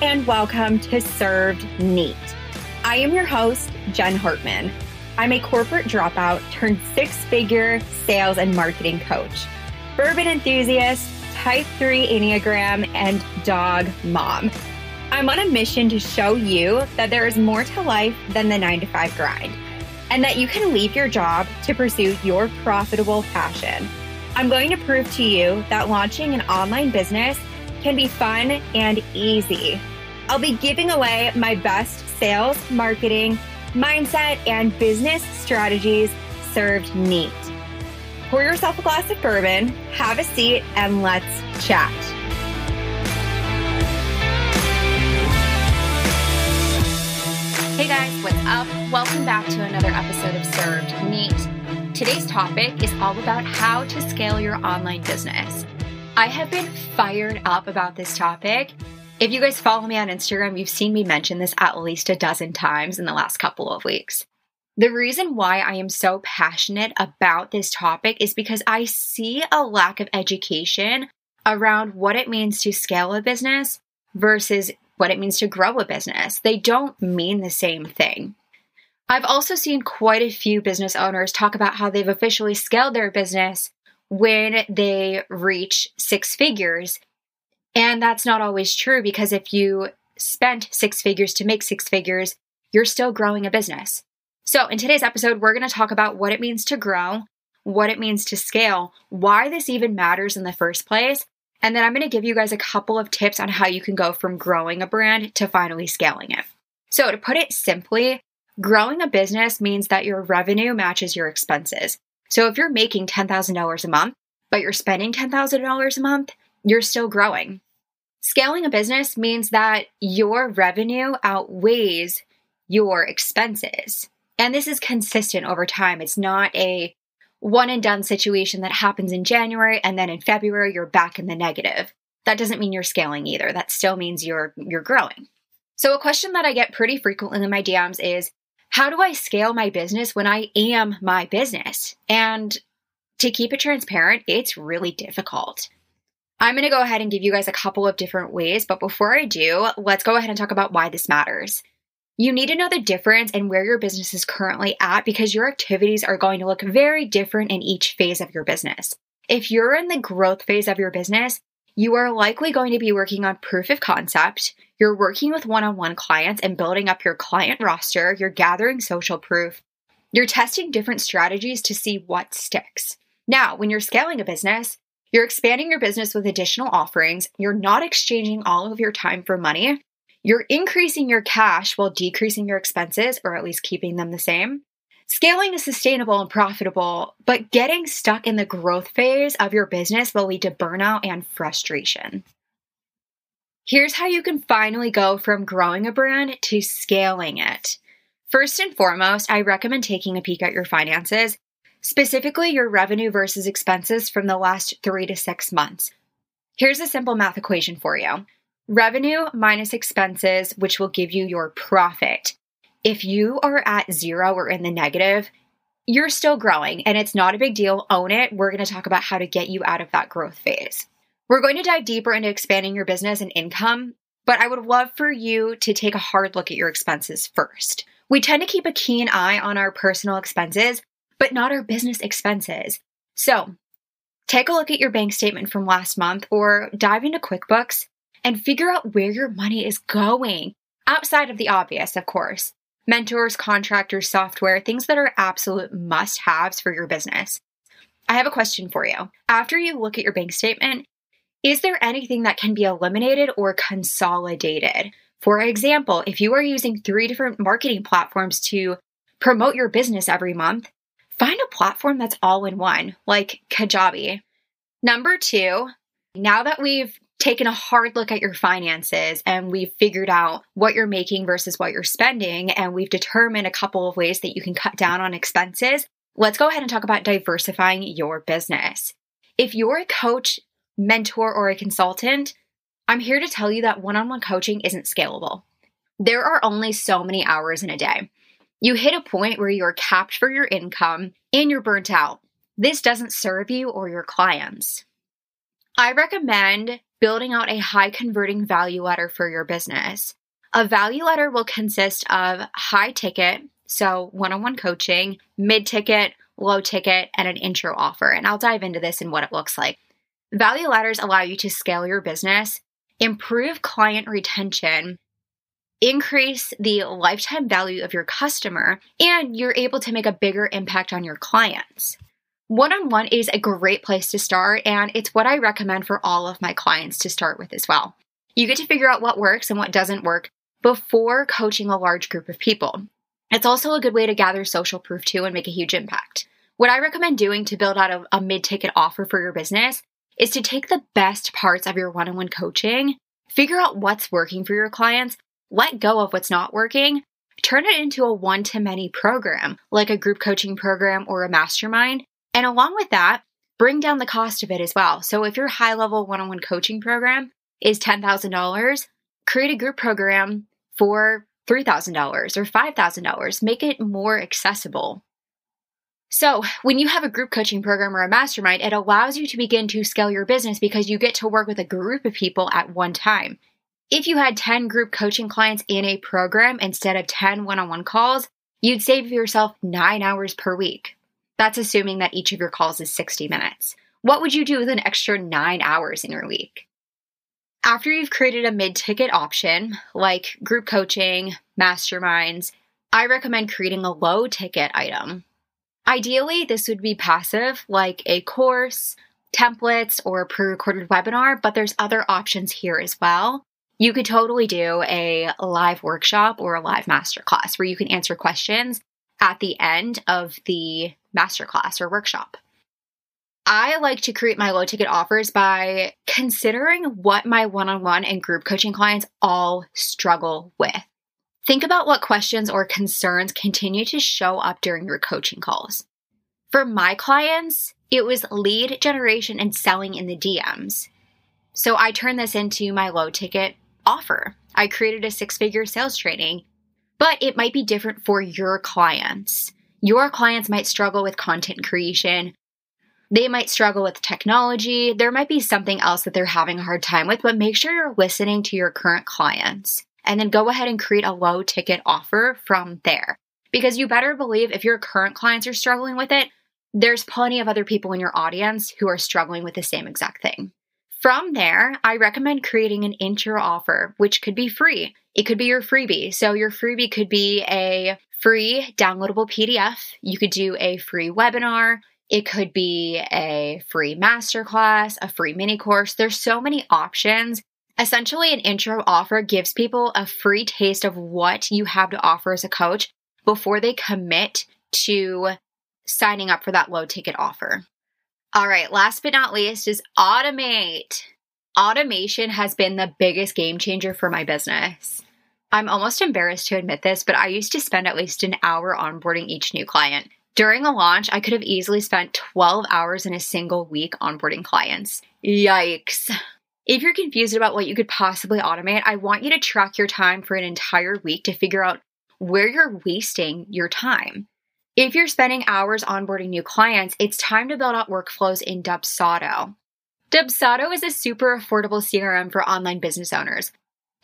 and welcome to Served Neat. I am your host, Jen Hartman. I'm a corporate dropout turned six figure sales and marketing coach, bourbon enthusiast, type 3 Enneagram, and dog mom. I'm on a mission to show you that there is more to life than the nine to five grind, and that you can leave your job to pursue your profitable passion. I'm going to prove to you that launching an online business can be fun and easy. I'll be giving away my best sales, marketing, mindset, and business strategies served neat. Pour yourself a glass of bourbon, have a seat, and let's chat. Hey guys, what's up? Welcome back to another episode of Served Neat. Today's topic is all about how to scale your online business. I have been fired up about this topic. If you guys follow me on Instagram, you've seen me mention this at least a dozen times in the last couple of weeks. The reason why I am so passionate about this topic is because I see a lack of education around what it means to scale a business versus what it means to grow a business. They don't mean the same thing. I've also seen quite a few business owners talk about how they've officially scaled their business when they reach six figures. And that's not always true because if you spent six figures to make six figures, you're still growing a business. So, in today's episode, we're going to talk about what it means to grow, what it means to scale, why this even matters in the first place, and then I'm going to give you guys a couple of tips on how you can go from growing a brand to finally scaling it. So, to put it simply, growing a business means that your revenue matches your expenses. So if you're making $10,000 a month, but you're spending $10,000 a month, you're still growing. Scaling a business means that your revenue outweighs your expenses. And this is consistent over time. It's not a one and done situation that happens in January and then in February you're back in the negative. That doesn't mean you're scaling either. That still means you're you're growing. So a question that I get pretty frequently in my DMs is how do I scale my business when I am my business? And to keep it transparent, it's really difficult. I'm going to go ahead and give you guys a couple of different ways, but before I do, let's go ahead and talk about why this matters. You need to know the difference and where your business is currently at because your activities are going to look very different in each phase of your business. If you're in the growth phase of your business, you are likely going to be working on proof of concept. You're working with one on one clients and building up your client roster. You're gathering social proof. You're testing different strategies to see what sticks. Now, when you're scaling a business, you're expanding your business with additional offerings. You're not exchanging all of your time for money. You're increasing your cash while decreasing your expenses, or at least keeping them the same. Scaling is sustainable and profitable, but getting stuck in the growth phase of your business will lead to burnout and frustration. Here's how you can finally go from growing a brand to scaling it. First and foremost, I recommend taking a peek at your finances, specifically your revenue versus expenses from the last three to six months. Here's a simple math equation for you revenue minus expenses, which will give you your profit. If you are at zero or in the negative, you're still growing and it's not a big deal. Own it. We're going to talk about how to get you out of that growth phase. We're going to dive deeper into expanding your business and income, but I would love for you to take a hard look at your expenses first. We tend to keep a keen eye on our personal expenses, but not our business expenses. So take a look at your bank statement from last month or dive into QuickBooks and figure out where your money is going outside of the obvious, of course mentors, contractors, software, things that are absolute must haves for your business. I have a question for you. After you look at your bank statement, is there anything that can be eliminated or consolidated? For example, if you are using three different marketing platforms to promote your business every month, find a platform that's all in one, like Kajabi. Number two, now that we've taken a hard look at your finances and we've figured out what you're making versus what you're spending, and we've determined a couple of ways that you can cut down on expenses, let's go ahead and talk about diversifying your business. If you're a coach, mentor, or a consultant, I'm here to tell you that one on one coaching isn't scalable. There are only so many hours in a day. You hit a point where you're capped for your income and you're burnt out. This doesn't serve you or your clients. I recommend building out a high converting value ladder for your business. A value ladder will consist of high ticket, so one on one coaching, mid ticket, low ticket, and an intro offer. And I'll dive into this and what it looks like. Value ladders allow you to scale your business, improve client retention, increase the lifetime value of your customer, and you're able to make a bigger impact on your clients. One on one is a great place to start, and it's what I recommend for all of my clients to start with as well. You get to figure out what works and what doesn't work before coaching a large group of people. It's also a good way to gather social proof too and make a huge impact. What I recommend doing to build out a, a mid ticket offer for your business is to take the best parts of your one on one coaching, figure out what's working for your clients, let go of what's not working, turn it into a one to many program, like a group coaching program or a mastermind. And along with that, bring down the cost of it as well. So if your high level one on one coaching program is $10,000, create a group program for $3,000 or $5,000. Make it more accessible. So, when you have a group coaching program or a mastermind, it allows you to begin to scale your business because you get to work with a group of people at one time. If you had 10 group coaching clients in a program instead of 10 one on one calls, you'd save yourself nine hours per week. That's assuming that each of your calls is 60 minutes. What would you do with an extra nine hours in your week? After you've created a mid ticket option like group coaching, masterminds, I recommend creating a low ticket item Ideally, this would be passive, like a course, templates, or a pre recorded webinar, but there's other options here as well. You could totally do a live workshop or a live masterclass where you can answer questions at the end of the masterclass or workshop. I like to create my low ticket offers by considering what my one on one and group coaching clients all struggle with. Think about what questions or concerns continue to show up during your coaching calls. For my clients, it was lead generation and selling in the DMs. So I turned this into my low ticket offer. I created a six figure sales training, but it might be different for your clients. Your clients might struggle with content creation. They might struggle with technology. There might be something else that they're having a hard time with, but make sure you're listening to your current clients and then go ahead and create a low ticket offer from there. Because you better believe if your current clients are struggling with it, there's plenty of other people in your audience who are struggling with the same exact thing. From there, I recommend creating an intro offer, which could be free. It could be your freebie. So, your freebie could be a free downloadable PDF. You could do a free webinar. It could be a free masterclass, a free mini course. There's so many options Essentially, an intro offer gives people a free taste of what you have to offer as a coach before they commit to signing up for that low ticket offer. All right, last but not least is automate. Automation has been the biggest game changer for my business. I'm almost embarrassed to admit this, but I used to spend at least an hour onboarding each new client. During a launch, I could have easily spent 12 hours in a single week onboarding clients. Yikes. If you're confused about what you could possibly automate, I want you to track your time for an entire week to figure out where you're wasting your time. If you're spending hours onboarding new clients, it's time to build out workflows in Dubsado. Dubsado is a super affordable CRM for online business owners.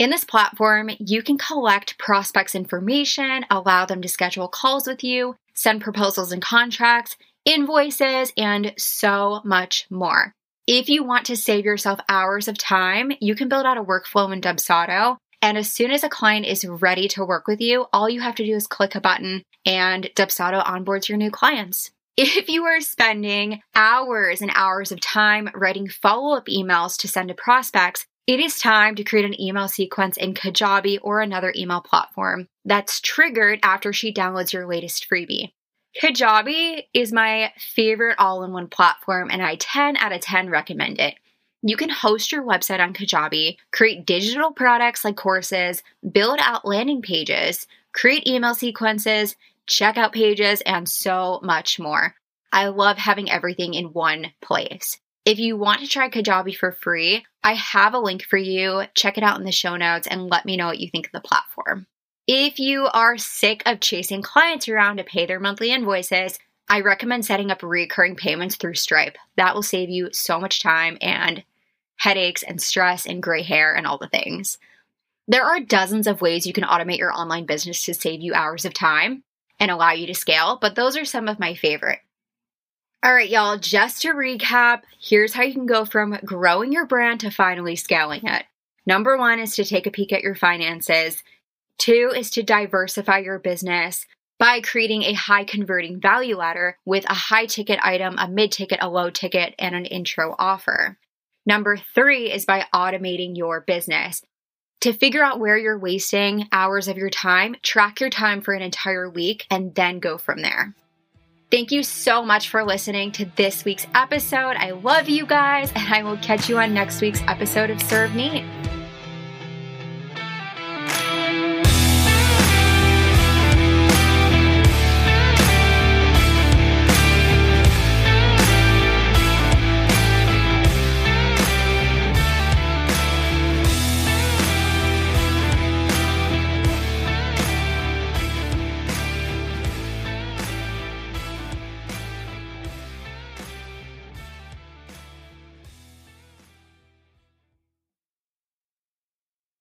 In this platform, you can collect prospects' information, allow them to schedule calls with you, send proposals and contracts, invoices, and so much more. If you want to save yourself hours of time, you can build out a workflow in Dubsado. And as soon as a client is ready to work with you, all you have to do is click a button and Dubsado onboards your new clients. If you are spending hours and hours of time writing follow up emails to send to prospects, it is time to create an email sequence in Kajabi or another email platform that's triggered after she downloads your latest freebie. Kajabi is my favorite all in one platform, and I 10 out of 10 recommend it. You can host your website on Kajabi, create digital products like courses, build out landing pages, create email sequences, checkout pages, and so much more. I love having everything in one place. If you want to try Kajabi for free, I have a link for you. Check it out in the show notes and let me know what you think of the platform. If you are sick of chasing clients around to pay their monthly invoices, I recommend setting up recurring payments through Stripe. That will save you so much time and headaches and stress and gray hair and all the things. There are dozens of ways you can automate your online business to save you hours of time and allow you to scale, but those are some of my favorite. All right, y'all, just to recap, here's how you can go from growing your brand to finally scaling it. Number one is to take a peek at your finances. Two is to diversify your business by creating a high converting value ladder with a high ticket item, a mid ticket, a low ticket, and an intro offer. Number three is by automating your business. To figure out where you're wasting hours of your time, track your time for an entire week and then go from there. Thank you so much for listening to this week's episode. I love you guys, and I will catch you on next week's episode of Served Neat.